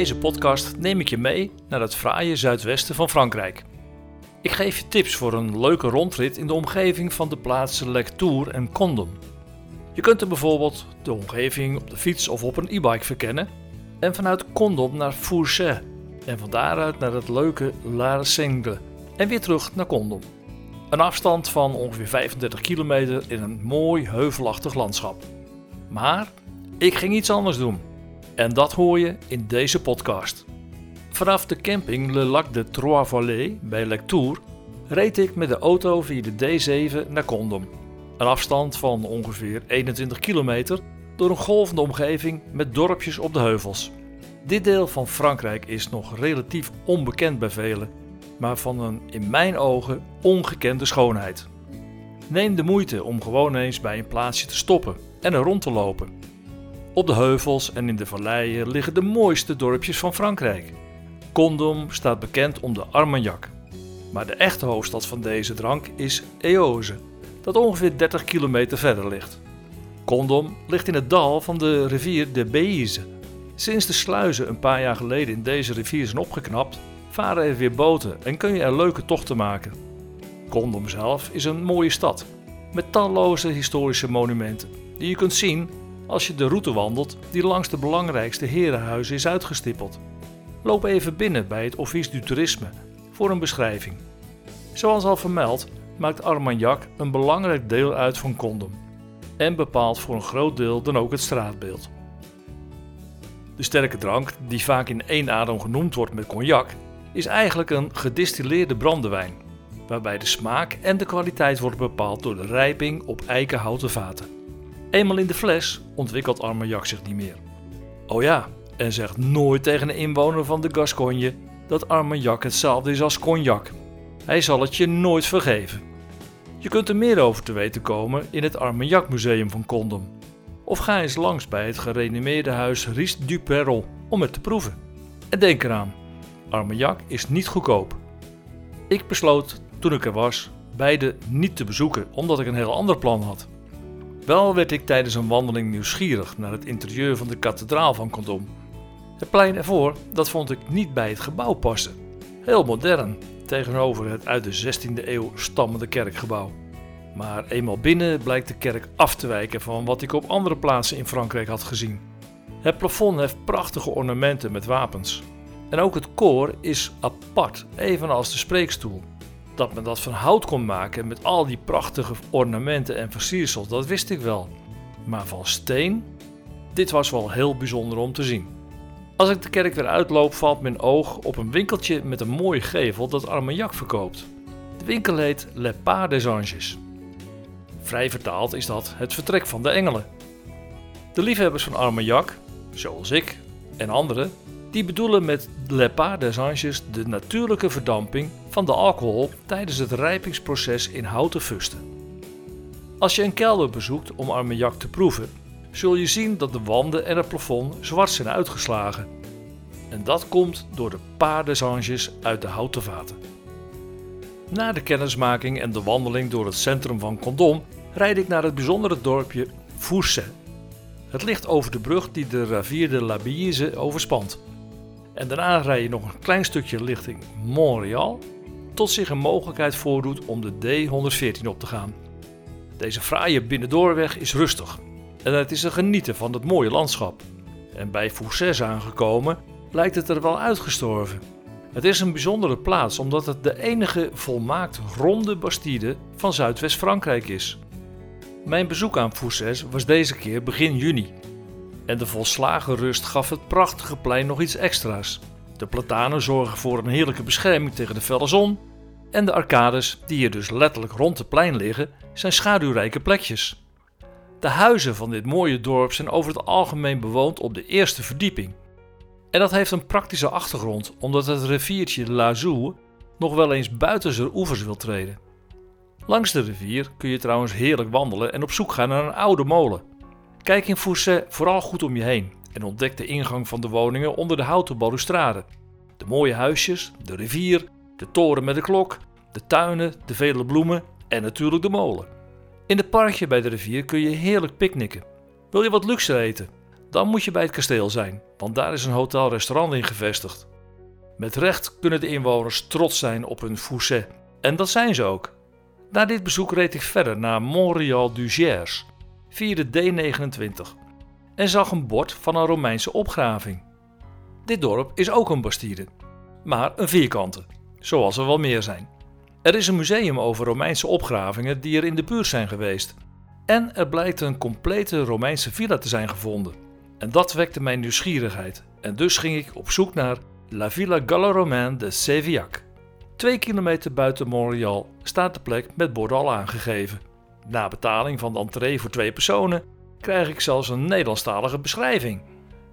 Deze podcast neem ik je mee naar het fraaie zuidwesten van Frankrijk. Ik geef je tips voor een leuke rondrit in de omgeving van de plaatsen Lectour en Condom. Je kunt er bijvoorbeeld de omgeving op de fiets of op een e-bike verkennen en vanuit Condom naar Fourchet en van daaruit naar het leuke La en weer terug naar Condom. Een afstand van ongeveer 35 kilometer in een mooi heuvelachtig landschap. Maar ik ging iets anders doen. En dat hoor je in deze podcast. Vanaf de camping Le Lac de Trois-Vallées bij Lectour reed ik met de auto via de D7 naar Condom. Een afstand van ongeveer 21 kilometer door een golvende omgeving met dorpjes op de heuvels. Dit deel van Frankrijk is nog relatief onbekend bij velen, maar van een in mijn ogen ongekende schoonheid. Neem de moeite om gewoon eens bij een plaatsje te stoppen en er rond te lopen. Op de heuvels en in de valleien liggen de mooiste dorpjes van Frankrijk. Condom staat bekend om de Armagnac. Maar de echte hoofdstad van deze drank is Eose, dat ongeveer 30 kilometer verder ligt. Condom ligt in het dal van de rivier de Beise. Sinds de sluizen een paar jaar geleden in deze rivier zijn opgeknapt, varen er weer boten en kun je er leuke tochten maken. Condom zelf is een mooie stad, met talloze historische monumenten, die je kunt zien als je de route wandelt die langs de belangrijkste herenhuizen is uitgestippeld. Loop even binnen bij het Office du Tourisme voor een beschrijving. Zoals al vermeld maakt Armagnac een belangrijk deel uit van Condom en bepaalt voor een groot deel dan ook het straatbeeld. De sterke drank, die vaak in één adem genoemd wordt met cognac, is eigenlijk een gedistilleerde brandewijn, waarbij de smaak en de kwaliteit wordt bepaald door de rijping op eikenhouten vaten. Eenmaal in de fles ontwikkelt Armagnac zich niet meer. Oh ja, en zeg nooit tegen een inwoner van de Gascogne dat Armagnac hetzelfde is als cognac. Hij zal het je nooit vergeven. Je kunt er meer over te weten komen in het Armagnac Museum van Condom. Of ga eens langs bij het gerenommeerde huis Ries du om het te proeven. En denk eraan, Armagnac is niet goedkoop. Ik besloot toen ik er was beide niet te bezoeken omdat ik een heel ander plan had. Wel werd ik tijdens een wandeling nieuwsgierig naar het interieur van de kathedraal van Condom. Het plein ervoor, dat vond ik niet bij het gebouw passen. Heel modern, tegenover het uit de 16e eeuw stammende kerkgebouw. Maar eenmaal binnen blijkt de kerk af te wijken van wat ik op andere plaatsen in Frankrijk had gezien. Het plafond heeft prachtige ornamenten met wapens. En ook het koor is apart, evenals de spreekstoel. Dat men dat van hout kon maken met al die prachtige ornamenten en versiersels, dat wist ik wel. Maar van steen? Dit was wel heel bijzonder om te zien. Als ik de kerk weer uitloop, valt mijn oog op een winkeltje met een mooie gevel dat Armagnac verkoopt. De winkel heet Le Pas des Anges. Vrij vertaald is dat het vertrek van de engelen. De liefhebbers van Armagnac, zoals ik en anderen, die bedoelen met Le des Anges de natuurlijke verdamping van de alcohol tijdens het rijpingsproces in houten fusten. Als je een kelder bezoekt om Armagnac te proeven, zul je zien dat de wanden en het plafond zwart zijn uitgeslagen. En dat komt door de Pas des Anges uit de houten vaten. Na de kennismaking en de wandeling door het centrum van Condom rijd ik naar het bijzondere dorpje Fourcet. Het ligt over de brug die de rivier de la Bize overspant. En daarna rij je nog een klein stukje richting Montreal, tot zich een mogelijkheid voordoet om de D114 op te gaan. Deze fraaie binnendoorweg is rustig en het is een genieten van het mooie landschap. En bij Fourcès aangekomen lijkt het er wel uitgestorven. Het is een bijzondere plaats omdat het de enige volmaakt ronde bastide van Zuidwest-Frankrijk is. Mijn bezoek aan Fourcès was deze keer begin juni en de volslagen rust gaf het prachtige plein nog iets extra's. De platanen zorgen voor een heerlijke bescherming tegen de felle zon. En de arcades, die hier dus letterlijk rond het plein liggen, zijn schaduwrijke plekjes. De huizen van dit mooie dorp zijn over het algemeen bewoond op de eerste verdieping. En dat heeft een praktische achtergrond, omdat het riviertje Lazoux nog wel eens buiten zijn oevers wil treden. Langs de rivier kun je trouwens heerlijk wandelen en op zoek gaan naar een oude molen. Kijk in Fourcet vooral goed om je heen en ontdek de ingang van de woningen onder de houten balustrade. De mooie huisjes, de rivier, de toren met de klok, de tuinen, de vele bloemen en natuurlijk de molen. In het parkje bij de rivier kun je heerlijk picknicken. Wil je wat luxe eten? dan moet je bij het kasteel zijn, want daar is een hotel-restaurant in gevestigd. Met recht kunnen de inwoners trots zijn op hun Fousset. En dat zijn ze ook. Na dit bezoek reed ik verder naar Montreal du Gers, via de D29, en zag een bord van een Romeinse opgraving. Dit dorp is ook een bastide, maar een vierkante, zoals er wel meer zijn. Er is een museum over Romeinse opgravingen die er in de buurt zijn geweest. En er blijkt een complete Romeinse villa te zijn gevonden. En dat wekte mijn nieuwsgierigheid. En dus ging ik op zoek naar La Villa Gallo-Romaine de Sévillac. Twee kilometer buiten Montreal staat de plek met borden al aangegeven. Na betaling van de entree voor twee personen krijg ik zelfs een Nederlandstalige beschrijving.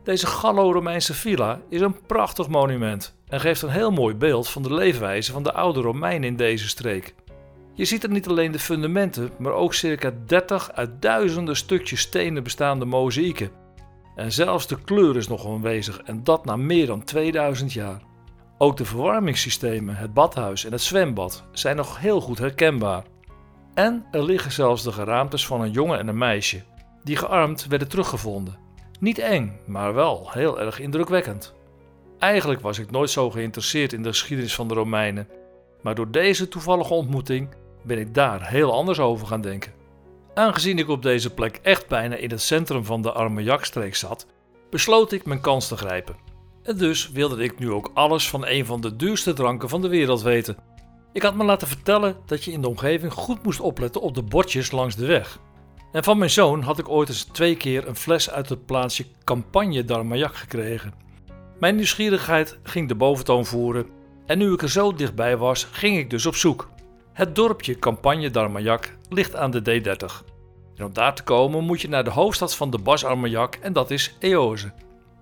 Deze Gallo-Romeinse villa is een prachtig monument en geeft een heel mooi beeld van de leefwijze van de oude Romeinen in deze streek. Je ziet er niet alleen de fundamenten, maar ook circa 30 uit duizenden stukjes stenen bestaande mozaïeken. En zelfs de kleur is nog aanwezig en dat na meer dan 2000 jaar. Ook de verwarmingssystemen, het badhuis en het zwembad zijn nog heel goed herkenbaar. En er liggen zelfs de geraamtes van een jongen en een meisje, die gearmd werden teruggevonden. Niet eng, maar wel heel erg indrukwekkend. Eigenlijk was ik nooit zo geïnteresseerd in de geschiedenis van de Romeinen, maar door deze toevallige ontmoeting ben ik daar heel anders over gaan denken. Aangezien ik op deze plek echt bijna in het centrum van de Armagnac-streek zat, besloot ik mijn kans te grijpen. En dus wilde ik nu ook alles van een van de duurste dranken van de wereld weten. Ik had me laten vertellen dat je in de omgeving goed moest opletten op de bordjes langs de weg. En van mijn zoon had ik ooit eens twee keer een fles uit het plaatsje Campagne d'Armagnac gekregen. Mijn nieuwsgierigheid ging de boventoon voeren en nu ik er zo dichtbij was, ging ik dus op zoek. Het dorpje Campagne d'Armagnac ligt aan de D30. En om daar te komen moet je naar de hoofdstad van de Bas Armagnac en dat is Eoze.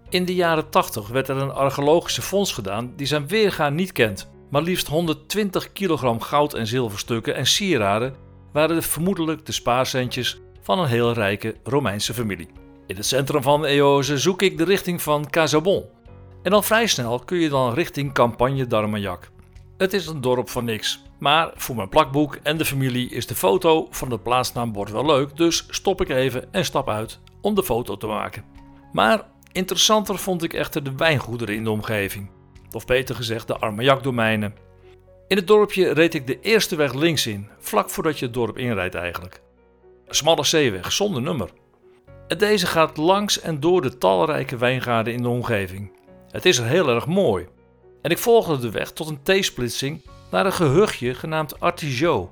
In de jaren 80 werd er een archeologische fonds gedaan die zijn weergaan niet kent. Maar liefst 120 kilogram goud en zilverstukken en sieraden waren vermoedelijk de spaarcentjes van een heel rijke Romeinse familie. In het centrum van Eoze zoek ik de richting van Casabon. En al vrij snel kun je dan richting Campagne d'Armagnac. Het is een dorp van niks, maar voor mijn plakboek en de familie is de foto van het plaatsnaambord wel leuk, dus stop ik even en stap uit om de foto te maken. Maar interessanter vond ik echter de wijngoederen in de omgeving, of beter gezegd de Armagnac-domeinen. In het dorpje reed ik de eerste weg links in, vlak voordat je het dorp inrijdt eigenlijk. Een smalle zeeweg zonder nummer. En deze gaat langs en door de talrijke wijngaarden in de omgeving. Het is er heel erg mooi. En ik volgde de weg tot een T-splitsing naar een gehuchtje genaamd Artigeau.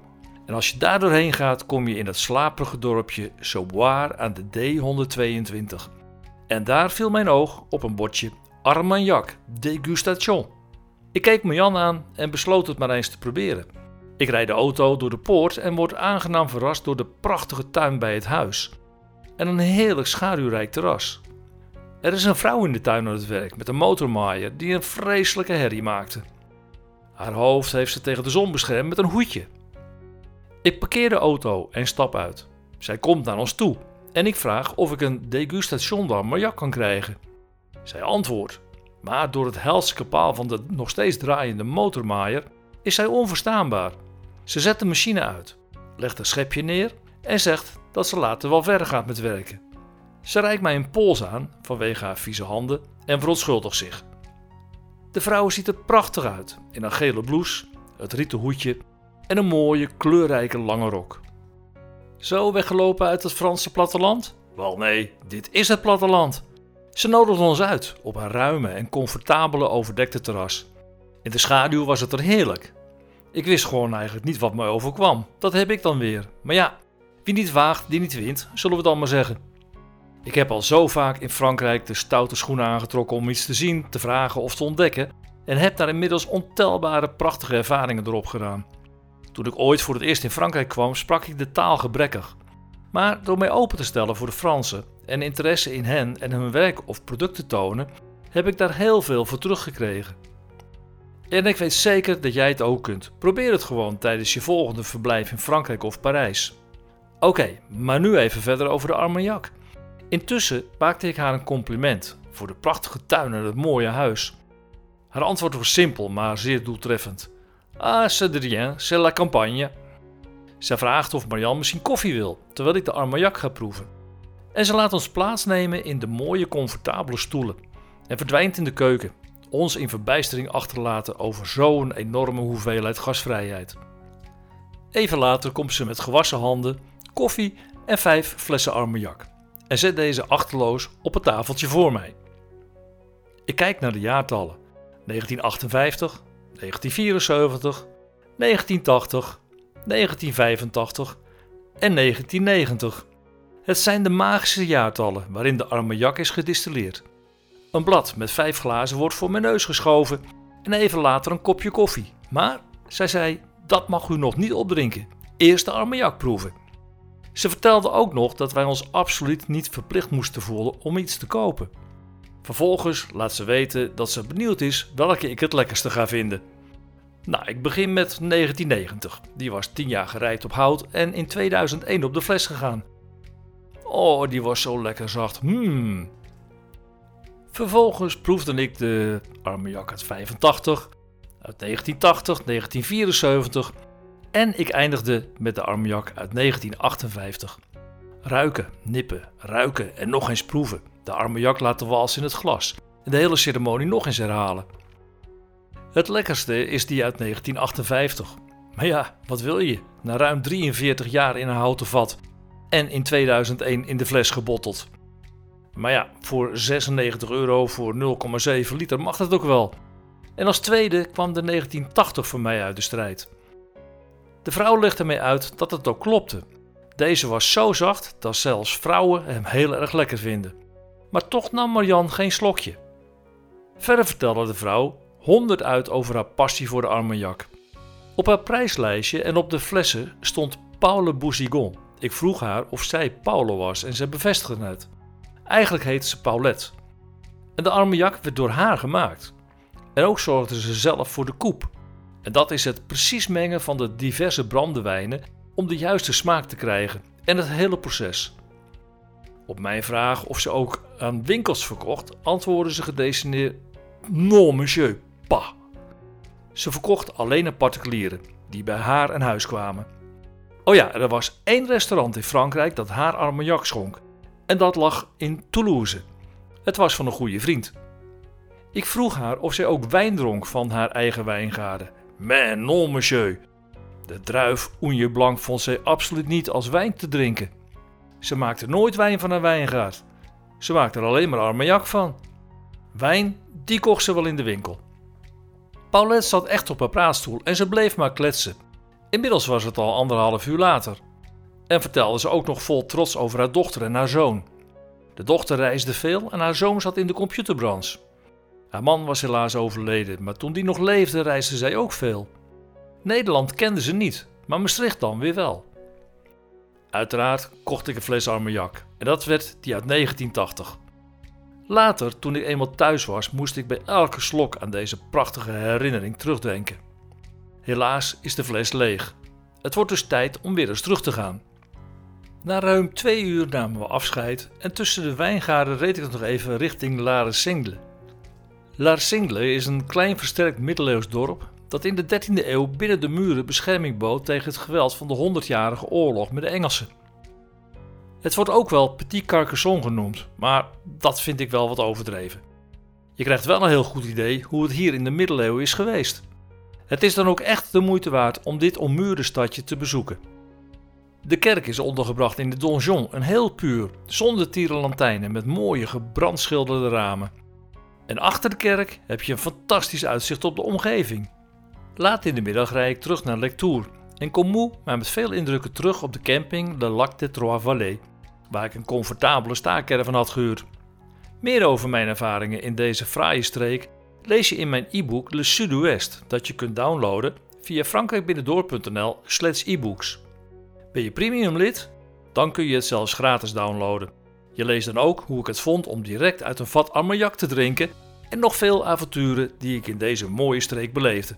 En als je daar doorheen gaat, kom je in het slaperige dorpje Sauboire aan de D122. En daar viel mijn oog op een bordje Armagnac Degustation. Ik keek Jan aan en besloot het maar eens te proberen. Ik rijd de auto door de poort en word aangenaam verrast door de prachtige tuin bij het huis. En een heerlijk schaduwrijk terras. Er is een vrouw in de tuin aan het werk met een motormaaier die een vreselijke herrie maakte. Haar hoofd heeft ze tegen de zon beschermd met een hoedje. Ik parkeer de auto en stap uit. Zij komt naar ons toe en ik vraag of ik een degustation d'Armagnac kan krijgen. Zij antwoordt, maar door het helse kapaal van de nog steeds draaiende motormaaier is zij onverstaanbaar. Ze zet de machine uit, legt een schepje neer en zegt dat ze later wel verder gaat met werken. Ze reikt mij een pols aan vanwege haar vieze handen en verontschuldigt zich. De vrouw ziet er prachtig uit in haar gele blouse, het rieten hoedje en een mooie kleurrijke lange rok. Zo weggelopen uit het Franse platteland? Wel nee, dit is het platteland. Ze nodigde ons uit op haar ruime en comfortabele overdekte terras. In de schaduw was het er heerlijk. Ik wist gewoon eigenlijk niet wat mij overkwam. Dat heb ik dan weer. Maar ja, wie niet waagt, die niet wint, zullen we dan maar zeggen. Ik heb al zo vaak in Frankrijk de stoute schoenen aangetrokken om iets te zien, te vragen of te ontdekken en heb daar inmiddels ontelbare prachtige ervaringen erop gedaan. Toen ik ooit voor het eerst in Frankrijk kwam, sprak ik de taal gebrekkig. Maar door mij open te stellen voor de Fransen en interesse in hen en hun werk of producten tonen, heb ik daar heel veel voor teruggekregen. En ik weet zeker dat jij het ook kunt. Probeer het gewoon tijdens je volgende verblijf in Frankrijk of Parijs. Oké, maar nu even verder over de Armagnac. Intussen maakte ik haar een compliment voor de prachtige tuin en het mooie huis. Haar antwoord was simpel, maar zeer doeltreffend. Ah, c'est de rien, c'est la campagne. Zij vraagt of Marianne misschien koffie wil, terwijl ik de Armagnac ga proeven. En ze laat ons plaatsnemen in de mooie, comfortabele stoelen en verdwijnt in de keuken, ons in verbijstering achterlaten over zo'n enorme hoeveelheid gasvrijheid. Even later komt ze met gewassen handen, koffie en vijf flessen armagnac en zet deze achterloos op het tafeltje voor mij. Ik kijk naar de jaartallen: 1958, 1974, 1980, 1985 en 1990. Het zijn de magische jaartallen waarin de armagnac is gedistilleerd. Een blad met vijf glazen wordt voor mijn neus geschoven en even later een kopje koffie. Maar, zij zei, dat mag u nog niet opdrinken. Eerst de armagnac proeven. Ze vertelde ook nog dat wij ons absoluut niet verplicht moesten voelen om iets te kopen. Vervolgens laat ze weten dat ze benieuwd is welke ik het lekkerste ga vinden. Nou, ik begin met 1990. Die was 10 jaar gereid op hout en in 2001 op de fles gegaan. Oh, die was zo lekker zacht. Hmm. Vervolgens proefde ik de Armagnac uit 85, uit 1980, 1974 en ik eindigde met de Armagnac uit 1958. Ruiken, nippen, ruiken en nog eens proeven. De Armagnac laten wals in het glas en de hele ceremonie nog eens herhalen. Het lekkerste is die uit 1958. Maar ja, wat wil je? Na ruim 43 jaar in een houten vat en in 2001 in de fles gebotteld. Maar ja, voor 96 euro voor 0,7 liter mag dat ook wel. En als tweede kwam de 1980 voor mij uit de strijd. De vrouw legde mij uit dat het ook klopte. Deze was zo zacht dat zelfs vrouwen hem heel erg lekker vinden. Maar toch nam Marian geen slokje. Verder vertelde de vrouw 100 uit over haar passie voor de Armagnac. Op haar prijslijstje en op de flessen stond Paule Boussigon. Ik vroeg haar of zij Paule was en ze bevestigde het. Eigenlijk heette ze Paulette. En de Armagnac werd door haar gemaakt. En ook zorgde ze zelf voor de koep. En dat is het precies mengen van de diverse brandewijnen om de juiste smaak te krijgen en het hele proces. Op mijn vraag of ze ook aan winkels verkocht, antwoordde ze gedecineerd: Non, monsieur, Ze verkocht alleen aan particulieren die bij haar aan huis kwamen. Oh ja, er was één restaurant in Frankrijk dat haar armagnac schonk. En dat lag in Toulouse. Het was van een goede vriend. Ik vroeg haar of zij ook wijn dronk van haar eigen wijngaarden. Mais non, monsieur. De druif Oenje Blanc vond zij absoluut niet als wijn te drinken. Ze maakte nooit wijn van een wijngaard. Ze maakte er alleen maar armagnac van. Wijn, die kocht ze wel in de winkel. Paulette zat echt op haar praatstoel en ze bleef maar kletsen. Inmiddels was het al anderhalf uur later. En vertelde ze ook nog vol trots over haar dochter en haar zoon. De dochter reisde veel en haar zoon zat in de computerbranche. Haar man was helaas overleden, maar toen die nog leefde reisde zij ook veel. Nederland kende ze niet, maar Maastricht dan weer wel. Uiteraard kocht ik een fles Armagnac en dat werd die uit 1980. Later, toen ik eenmaal thuis was, moest ik bij elke slok aan deze prachtige herinnering terugdenken. Helaas is de fles leeg. Het wordt dus tijd om weer eens terug te gaan. Na ruim twee uur namen we afscheid en tussen de wijngaarden reed ik nog even richting La Single. La Single is een klein versterkt middeleeuws dorp dat in de 13e eeuw binnen de muren bescherming bood tegen het geweld van de 100-jarige oorlog met de Engelsen. Het wordt ook wel Petit Carcassonne genoemd, maar dat vind ik wel wat overdreven. Je krijgt wel een heel goed idee hoe het hier in de middeleeuwen is geweest. Het is dan ook echt de moeite waard om dit ommuurde stadje te bezoeken. De kerk is ondergebracht in de donjon, een heel puur, zonder tierenlantijnen met mooie gebrandschilderde ramen. En achter de kerk heb je een fantastisch uitzicht op de omgeving. Laat in de middag rijd ik terug naar Lectour en kom moe, maar met veel indrukken terug op de camping Le Lac de Trois-Vallées, waar ik een comfortabele staakerven had gehuurd. Meer over mijn ervaringen in deze fraaie streek lees je in mijn e-book Le Sud-Ouest, dat je kunt downloaden via frankrijkbinnendoor.nl slash e-books. Ben je premium lid? Dan kun je het zelfs gratis downloaden. Je leest dan ook hoe ik het vond om direct uit een vat armagnac te drinken en nog veel avonturen die ik in deze mooie streek beleefde.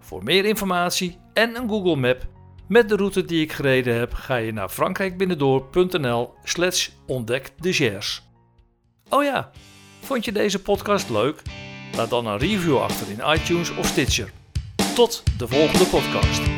Voor meer informatie en een Google Map met de route die ik gereden heb, ga je naar frankrijkbinnendoor.nl slash ontdek de Oh ja, vond je deze podcast leuk? Laat dan een review achter in iTunes of Stitcher. Tot de volgende podcast.